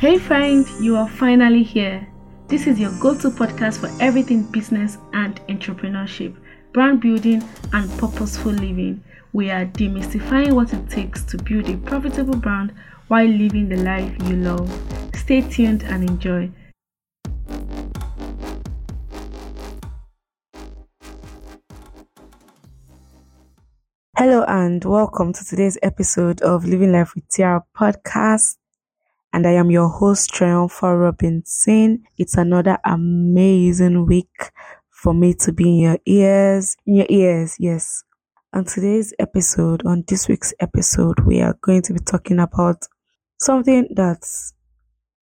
Hey friend, you are finally here. This is your go to podcast for everything business and entrepreneurship, brand building, and purposeful living. We are demystifying what it takes to build a profitable brand while living the life you love. Stay tuned and enjoy. Hello and welcome to today's episode of Living Life with Tiara podcast. And I am your host, Triumphal Robinson. It's another amazing week for me to be in your ears. In your ears, yes. On today's episode, on this week's episode, we are going to be talking about something that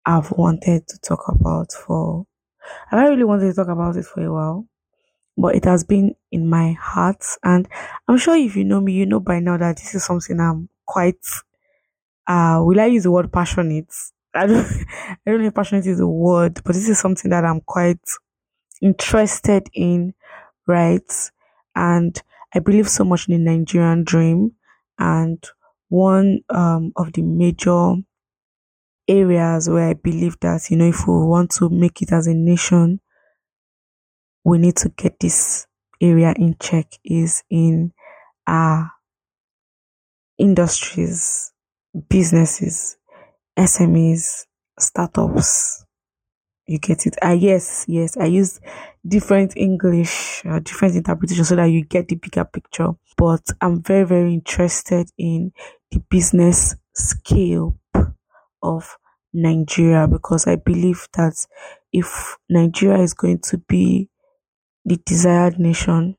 I've wanted to talk about for, I really wanted to talk about it for a while but it has been in my heart. And I'm sure if you know me, you know by now that this is something I'm quite, uh, will I use the word passionate? I don't, I don't know if passionate is a word, but this is something that I'm quite interested in, right? And I believe so much in the Nigerian dream. And one, um, of the major areas where I believe that, you know, if we want to make it as a nation, we need to get this area in check is in our industries, businesses, SMEs, startups. You get it? Ah, yes, yes. I use different English, uh, different interpretation so that you get the bigger picture. But I'm very, very interested in the business scale of Nigeria because I believe that if Nigeria is going to be the desired nation,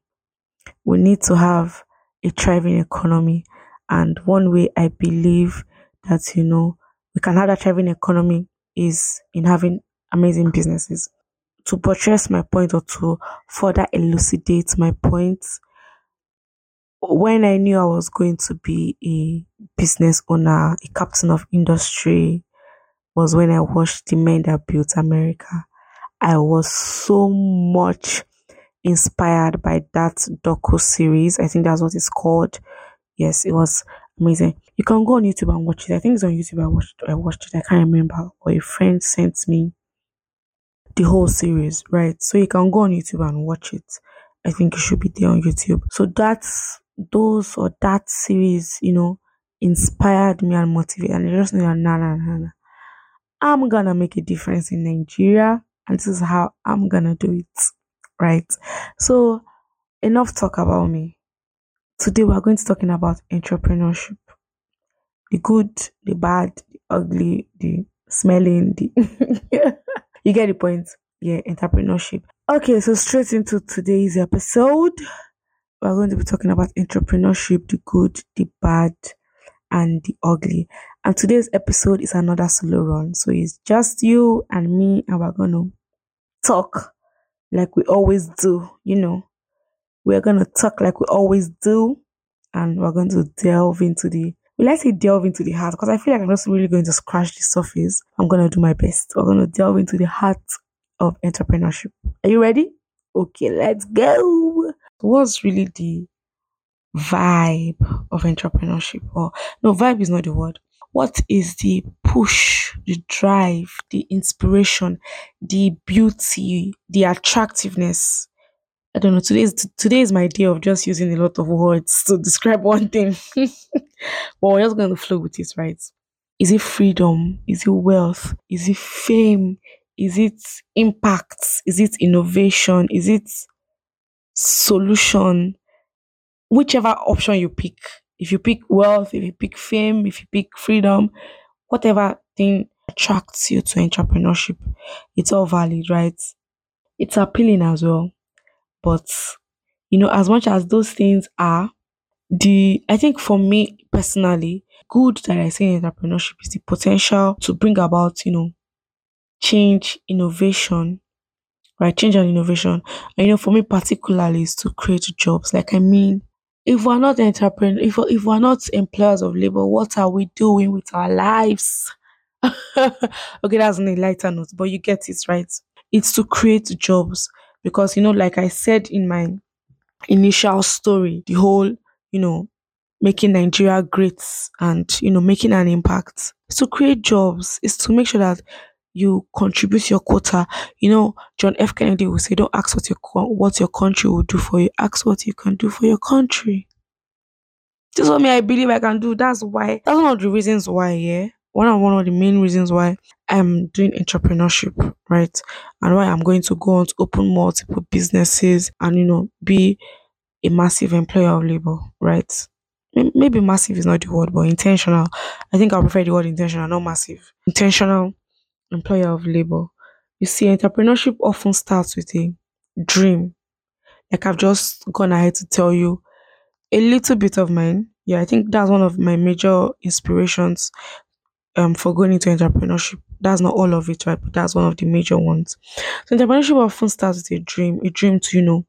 we need to have a thriving economy. And one way I believe that, you know, we can have a thriving economy is in having amazing businesses. To buttress my point or to further elucidate my points, when I knew I was going to be a business owner, a captain of industry, was when I watched The Men That Built America. I was so much inspired by that docu series. I think that's what it's called. Yes, it was amazing. You can go on YouTube and watch it. I think it's on YouTube. I watched. I watched it. I can't remember. Or a friend sent me the whole series. Right. So you can go on YouTube and watch it. I think it should be there on YouTube. So that's those or that series. You know, inspired me and motivated. And I just know that nah, nah, nah, nah. I'm gonna make a difference in Nigeria, and this is how I'm gonna do it right? So, enough talk about me. Today, we're going to talking about entrepreneurship the good, the bad, the ugly, the smelling, the you get the point. Yeah, entrepreneurship. Okay, so straight into today's episode, we're going to be talking about entrepreneurship the good, the bad, and the ugly. And today's episode is another solo run. So it's just you and me, and we're to talk like we always do, you know. We're going to talk like we always do, and we're going to delve into the will I say delve into the heart? Because I feel like I'm just really going to scratch the surface. I'm going to do my best. We're going to delve into the heart of entrepreneurship. Are you ready? Okay, let's go. What's really the vibe of entrepreneurship? Or no, vibe is not the word. What is the push, the drive, the inspiration, the beauty, the attractiveness? I don't know. Today is today is my day of just using a lot of words to describe one thing. but we're just going to flow with it, right? Is it freedom? Is it wealth? Is it fame? Is it impact? Is it innovation? Is it solution? Whichever option you pick, if you pick wealth, if you pick fame, if you pick freedom, whatever thing attracts you to entrepreneurship, it's all valid, right? It's appealing as well. But, you know, as much as those things are, the, I think for me personally, good that I say in entrepreneurship is the potential to bring about, you know, change, innovation, right? Change and innovation. And, you know, for me particularly is to create jobs. Like, I mean, if we're not entrepreneurs, if, if we're not employers of labor, what are we doing with our lives? okay, that's an lighter note, but you get it right. It's to create jobs because, you know, like I said in my initial story, the whole, you know, making Nigeria great and, you know, making an impact. It's to create jobs. is to make sure that you contribute your quota. You know, John F. Kennedy will say, "Don't ask what your what your country will do for you. Ask what you can do for your country." This is what me I believe I can do. That's why. That's one of the reasons why. Yeah, one of one of the main reasons why I'm doing entrepreneurship, right? And why I'm going to go on to open multiple businesses and you know be a massive employer of labor, right? Maybe massive is not the word, but intentional. I think I prefer the word intentional, not massive. Intentional employer of labor. You see, entrepreneurship often starts with a dream. Like I've just gone ahead to tell you a little bit of mine. Yeah, I think that's one of my major inspirations um for going into entrepreneurship. That's not all of it, right? But that's one of the major ones. So entrepreneurship often starts with a dream, a dream to, you know,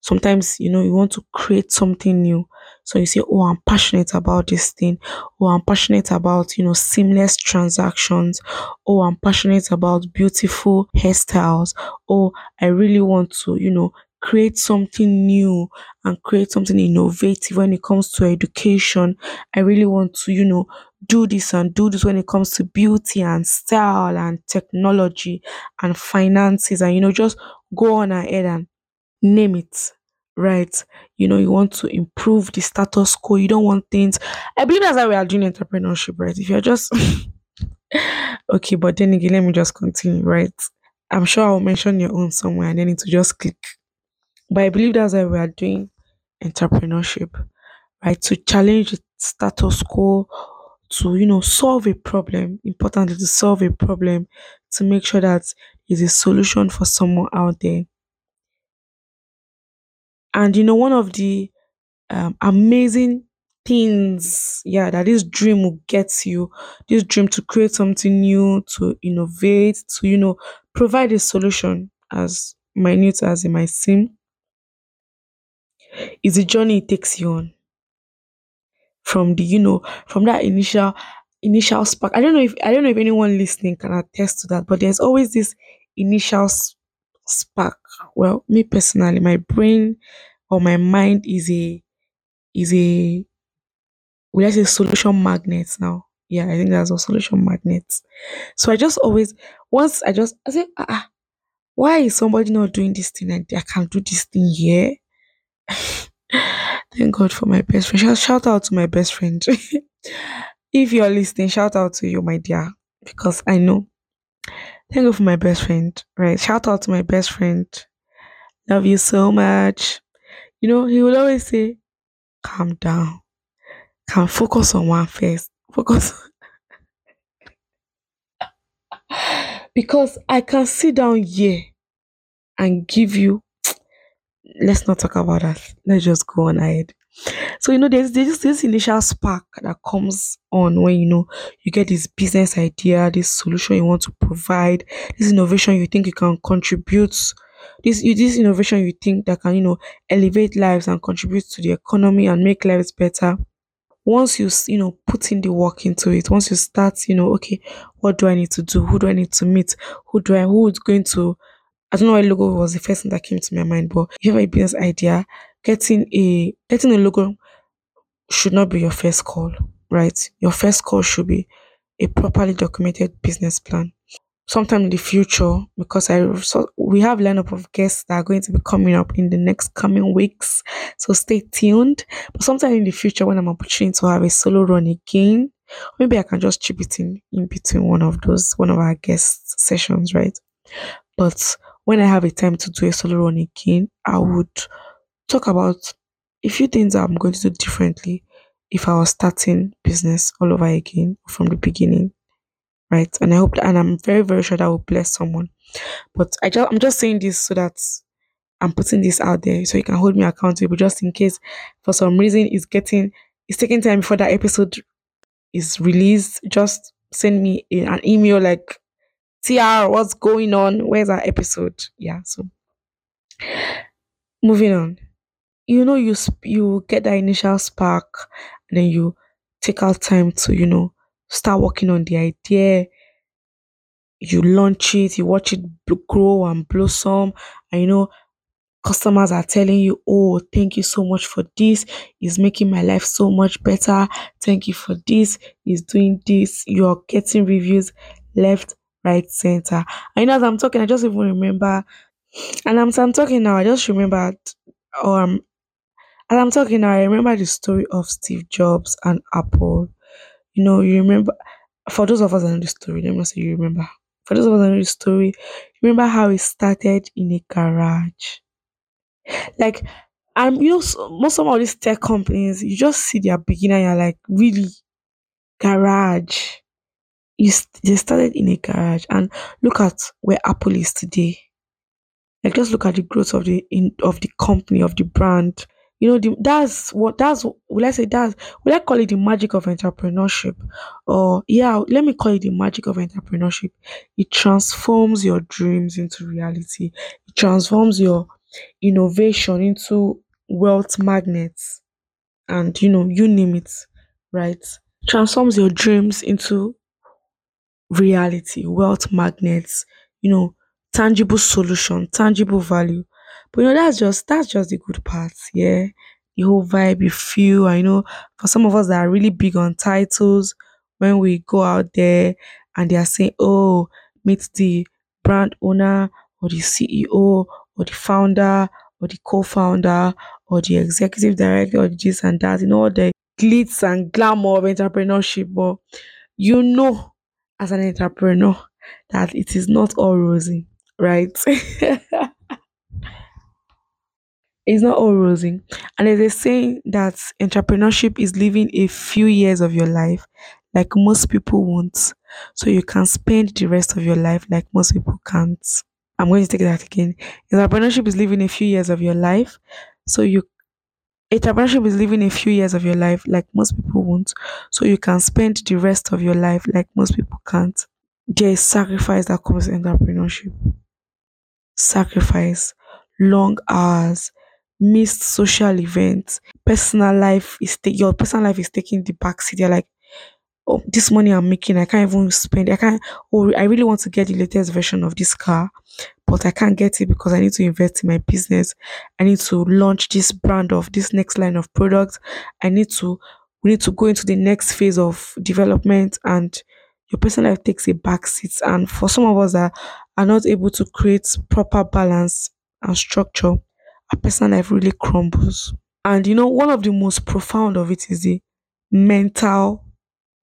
sometimes you know you want to create something new so you say oh i'm passionate about this thing oh i'm passionate about you know seamless transactions oh i'm passionate about beautiful hairstyles oh i really want to you know create something new and create something innovative when it comes to education. I really want to you know do this and do this when it comes to beauty and style and technology and finances and you know just go on ahead and name it right? You know you want to improve the status quo. You don't want things i believe that's how we are doing entrepreneurship right? If you're just okay but then again let me just continue right? I'm sure i'll mention your own somewhere and then it will just click but i believe that's how we are doing entrepreneurship right? To challenge the status quo to you know solve a problem. Importantly to solve a problem to make sure that is a solution for someone out there. And you know one of the um, amazing things yeah that this dream will get you this dream to create something new to innovate to you know provide a solution as minute as it might seem is the journey it takes you on from the you know from that initial initial spark i don't know if i don't know if anyone listening can attest to that but there's always this initial spark well me personally my brain or my mind is a is a will I say solution magnets now? Yeah, I think that's a solution magnets. So I just always once I just I say, ah, ah, why is somebody not doing this thing and I can't do this thing here? Thank God for my best friend. Shout, shout out to my best friend. if you're listening, shout out to you, my dear, because I know. Thank God for my best friend. Right. Shout out to my best friend. Love you so much. You know, he will always say, calm down. Can focus on one first. Focus because I can sit down here and give you let's not talk about that. Let's just go on ahead. So you know there's this this initial spark that comes on when you know you get this business idea, this solution you want to provide, this innovation you think you can contribute, this this innovation you think that can you know elevate lives and contribute to the economy and make lives better. Once you you know put in the work into it, once you start you know okay, what do I need to do? Who do I need to meet? Who do I who is going to I don't know why logo was the first thing that came to my mind, but you have a business idea, getting a getting a logo should not be your first call, right? Your first call should be a properly documented business plan. Sometime in the future, because I so we have lineup of guests that are going to be coming up in the next coming weeks, so stay tuned. But sometime in the future, when I'm opportunity to have a solo run again, maybe I can just chip it in in between one of those one of our guest sessions, right? But when I have a time to do a solo run again, I would talk about a few things I'm going to do differently if I was starting business all over again from the beginning, right? And I hope that, and I'm very, very sure that will bless someone. But I just I'm just saying this so that I'm putting this out there so you can hold me accountable just in case for some reason it's getting it's taking time before that episode is released. Just send me an email like TR, what's going on? Where's our episode? Yeah, so moving on. You know, you sp- you get that initial spark, and then you take out time to you know start working on the idea. You launch it, you watch it grow and blossom, and you know customers are telling you, Oh, thank you so much for this. It's making my life so much better. Thank you for this. It's doing this. You're getting reviews left, right, center. I know as I'm talking, I just even remember, and I'm, I'm talking now, I just remembered, um, as I'm talking now, I remember the story of Steve Jobs and Apple. You know, you remember, for those of us that know the story, let me say you remember. For those of us that know the story, remember how it started in a garage like, I'm, you know, s- most of all these tech companies, you just see their beginner, you're like, really, garage. They started in a garage, and look at where Apple is today. Like, just look at the growth of the in of the company of the brand. You know, the, that's what that's will I say that's will I call it the magic of entrepreneurship, or yeah, let me call it the magic of entrepreneurship. It transforms your dreams into reality. It transforms your innovation into wealth magnets and you know you name it right transforms your dreams into reality wealth magnets you know tangible solution tangible value. But you know that's just that's just the good part yeah? The whole vibe you feel i know for some of us that are really big on titles when we go out there and they are saying oh meet the brand owner or the ceo or the founder or the co-founder or the executive director or this and that you know all the glitz and glamour of entrepreneurship but you know as an entrepreneur that it is not all rosy, right? it's not all rosy. And there's a saying that entrepreneurship is living a few years of your life like most people won't. So you can spend the rest of your life like most people can't. I'm going to take that again. Entrepreneurship is living a few years of your life. So you entrepreneurship is living a few years of your life like most people won't. So you can spend the rest of your life like most people can't. There is sacrifice that comes in entrepreneurship. Sacrifice, long hours, missed social events, personal life is ta- your personal life is taking the back seat. You're like, oh, this money I'm making, I can't even spend. I can't. Oh, I really want to get the latest version of this car, but I can't get it because I need to invest in my business. I need to launch this brand of this next line of products. I need to we need to go into the next phase of development and your personal life takes a back seat. And for some of us that are not able to create proper balance and structure, our personal life really crumbles. And you know, one of the most profound of it is the mental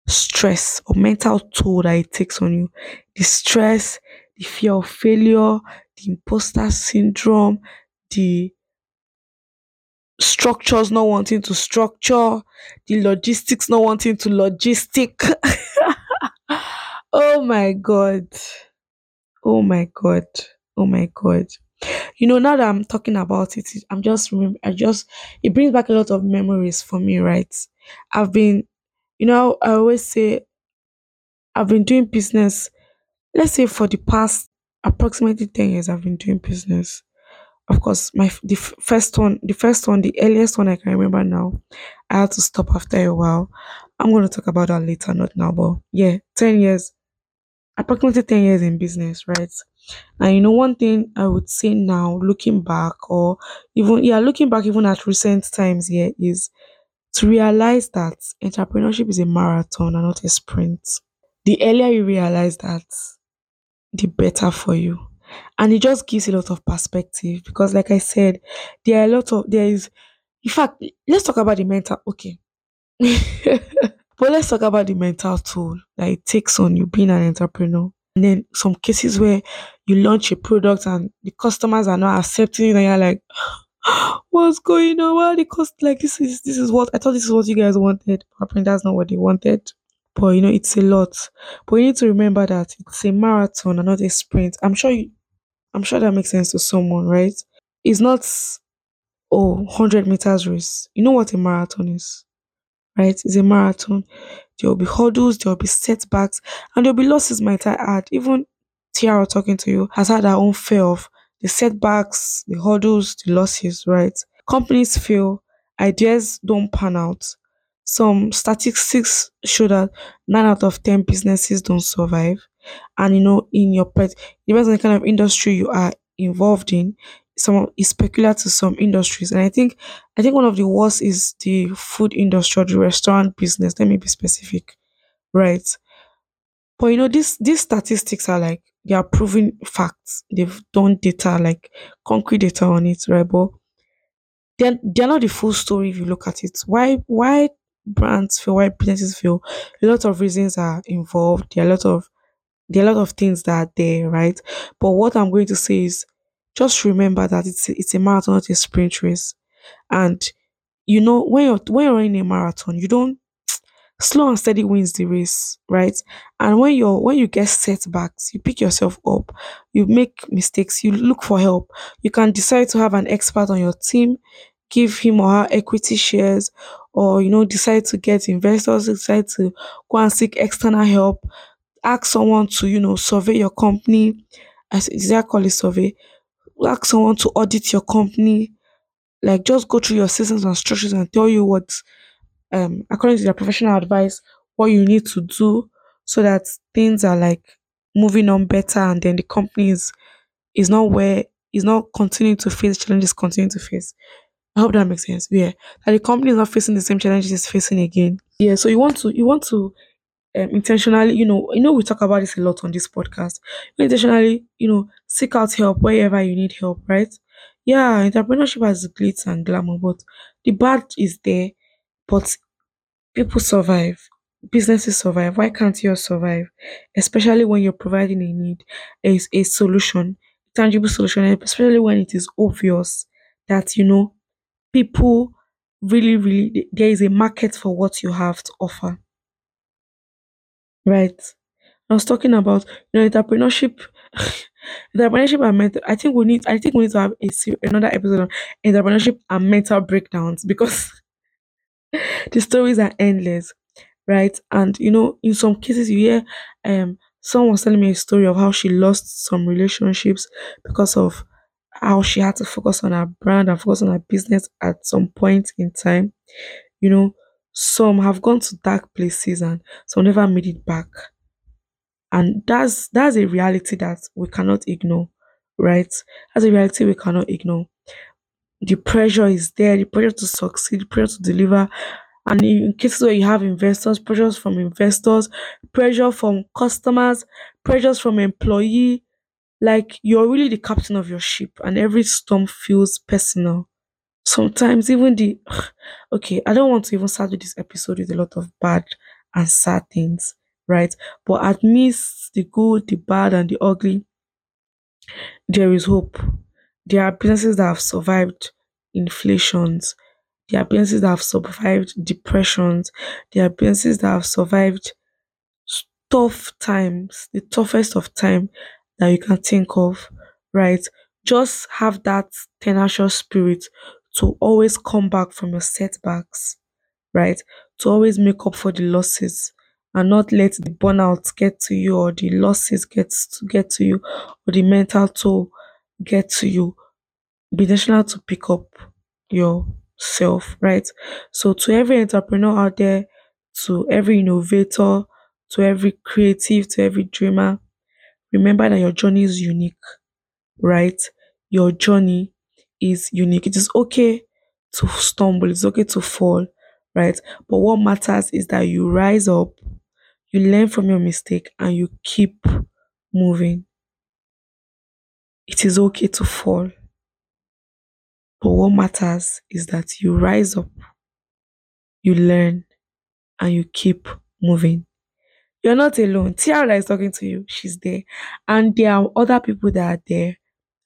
stress or mental toll that it takes on you. The stress, the fear of failure, the imposter syndrome, the structures not wanting to structure, the logistics not wanting to logistic. oh my god. Oh my god. Oh my god. You know, now that I'm talking about it, I'm just I just it brings back a lot of memories for me, right? I've been, you know, I always say I've been doing business let's say for the past approximately 10 years i've been doing business. Of course my the f- first one the first one the earliest one i can remember now i had to stop after a while. I'm going to talk about that later not now but yeah 10 years approximately 10 years in business right? And you know one thing i would say now looking back or even yeah looking back even at recent times here is to realize that entrepreneurship is a marathon and not a sprint. The earlier you realize that the better for you. And it just gives a lot of perspective because, like I said, there are a lot of, there is, in fact, let's talk about the mental, okay. but let's talk about the mental toll that it takes on you being an entrepreneur. And then some cases where you launch a product and the customers are not accepting it, and you're like, what's going on? Why the cost like this is this is what I thought this is what you guys wanted. Apparently that's not what they wanted. But you know, it's a lot. But you need to remember that it's a marathon and not a sprint. I'm sure you I'm sure that makes sense to someone, right? It's not oh 100 meters race. You know what a marathon is, right? It's a marathon. There will be hurdles, there will be setbacks, and there will be losses, might I add. Even Tiara talking to you has had her own fair of the setbacks, the hurdles, the losses, right? Companies fail, ideas don't pan out. Some statistics show that nine out of ten businesses don't survive. And you know, in your pet, depends on the kind of industry you are involved in. some is peculiar to some industries. And I think I think one of the worst is the food industry or the restaurant business. Let me be specific. Right. But you know, this these statistics are like they are proven facts. They've done data, like concrete data on it, right? But they're, they're not the full story if you look at it. Why why brands fail, why businesses fail? A lot of reasons are involved. There are a lot of there are a lot of things that are there, right? But what I'm going to say is just remember that it's it's a marathon, not a sprint race. And you know, when you're when you're running a marathon, you don't slow and steady wins the race right and when you're when you get setbacks you pick yourself up you make mistakes you look for help you can decide to have an expert on your team give him or her equity shares or you know decide to get investors decide to go and seek external help ask someone to you know survey your company. As is that call it survey? Ask someone to audit your company. Like just go through your systems and structures and tell you what um according to their professional advice what you need to do so that things are like moving on better and then the company is is not where is not continuing to face challenges continue to face. I hope that makes sense. Yeah. That the company is not facing the same challenges it's facing again. Yeah. So you want to you want to um, intentionally, you know, you know, we talk about this a lot on this podcast. Intentionally, you know, seek out help wherever you need help, right? Yeah, entrepreneurship has glitz and glamour, but the bad is there. But people survive, businesses survive. Why can't yours survive? Especially when you're providing a need, a, a solution, tangible solution, especially when it is obvious that you know people really, really there is a market for what you have to offer. Right. I was talking about you know entrepreneurship. entrepreneurship and mental. I think we need. I think we need to have a another episode on entrepreneurship and mental breakdowns because the stories are endless, right? And you know, in some cases, you hear um someone was telling me a story of how she lost some relationships because of how she had to focus on her brand and focus on her business at some point in time. You know, some have gone to dark places and some never made it back. And that's that's a reality that we cannot ignore, right? That's a reality we cannot ignore. The pressure is there, the pressure to succeed, the pressure to deliver, and in cases where you have investors, pressures from investors, pressure from customers, pressures from employee, like you're really the captain of your ship and every storm feels personal. Sometimes even the okay, I don't want to even start with this episode with a lot of bad and sad things, right? But amidst the good, the bad, and the ugly, there is hope. There are businesses that have survived inflations. There are businesses that have survived depressions. There are businesses that have survived tough times, the toughest of time that you can think of, right? Just have that tenacious spirit to always come back from your setbacks, right? To always make up for the losses and not let the burnout get to you or the losses get to get to you or the mental toll get to you. Be intentional to pick up yourself, right? So to every entrepreneur out there, to every innovator, to every creative, to every dreamer, remember that your journey is unique, right? Your journey is unique. It is okay to stumble, it's okay to fall, right? But what matters is that you rise up, you learn from your mistake, and you keep moving. It is okay to fall. But what matters is that you rise up, you learn, and you keep moving. You're not alone. Tiara is talking to you. She's there. And there are other people that are there,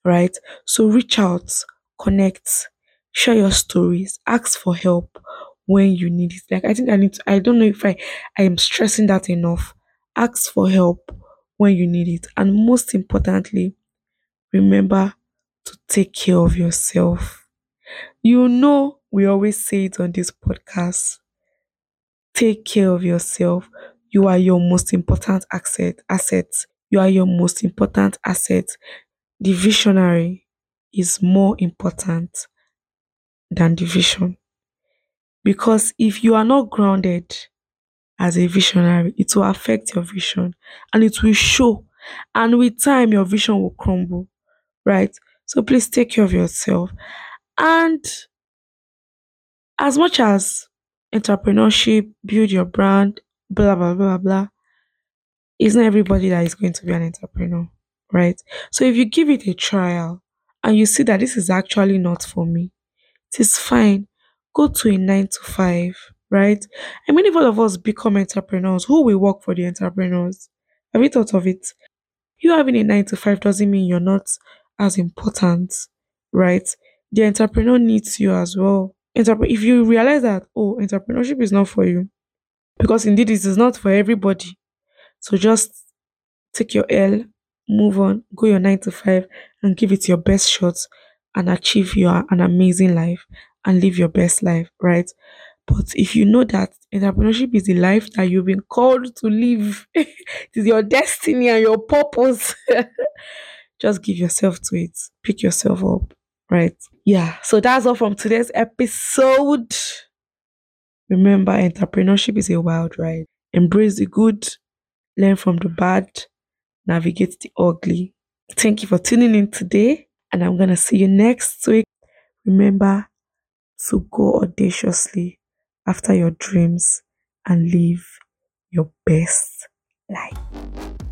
right? So reach out, connect, share your stories, ask for help when you need it. Like I think I need to, I don't know if I I am stressing that enough. Ask for help when you need it. And most importantly, remember to take care of yourself. You know, we always say it on this podcast. Take care of yourself. You are your most important asset. Asset. You are your most important asset. The visionary is more important than the vision. Because if you are not grounded as a visionary, it will affect your vision and it will show. And with time, your vision will crumble, right? So please take care of yourself. And as much as entrepreneurship, build your brand, blah, blah, blah, blah, it's not everybody that is going to be an entrepreneur, right? So if you give it a trial and you see that this is actually not for me, it is fine. Go to a nine to five, right? I mean, if all of us become entrepreneurs, who will work for the entrepreneurs? Have you thought of it? You having a nine to five doesn't mean you're not as important, right? The entrepreneur needs you as well. Entrep- if you realize that, oh, entrepreneurship is not for you, because indeed it is not for everybody. So just take your L, move on, go your nine to five, and give it your best shot and achieve your an amazing life and live your best life, right? But if you know that entrepreneurship is the life that you've been called to live, it is your destiny and your purpose, just give yourself to it. Pick yourself up, right? Yeah. So that's all from today's episode. Remember, entrepreneurship is a wild ride. Embrace the good, learn from the bad, navigate the ugly. Thank you for tuning in today, and I'm going to see you next week. Remember to go audaciously after your dreams and live your best life.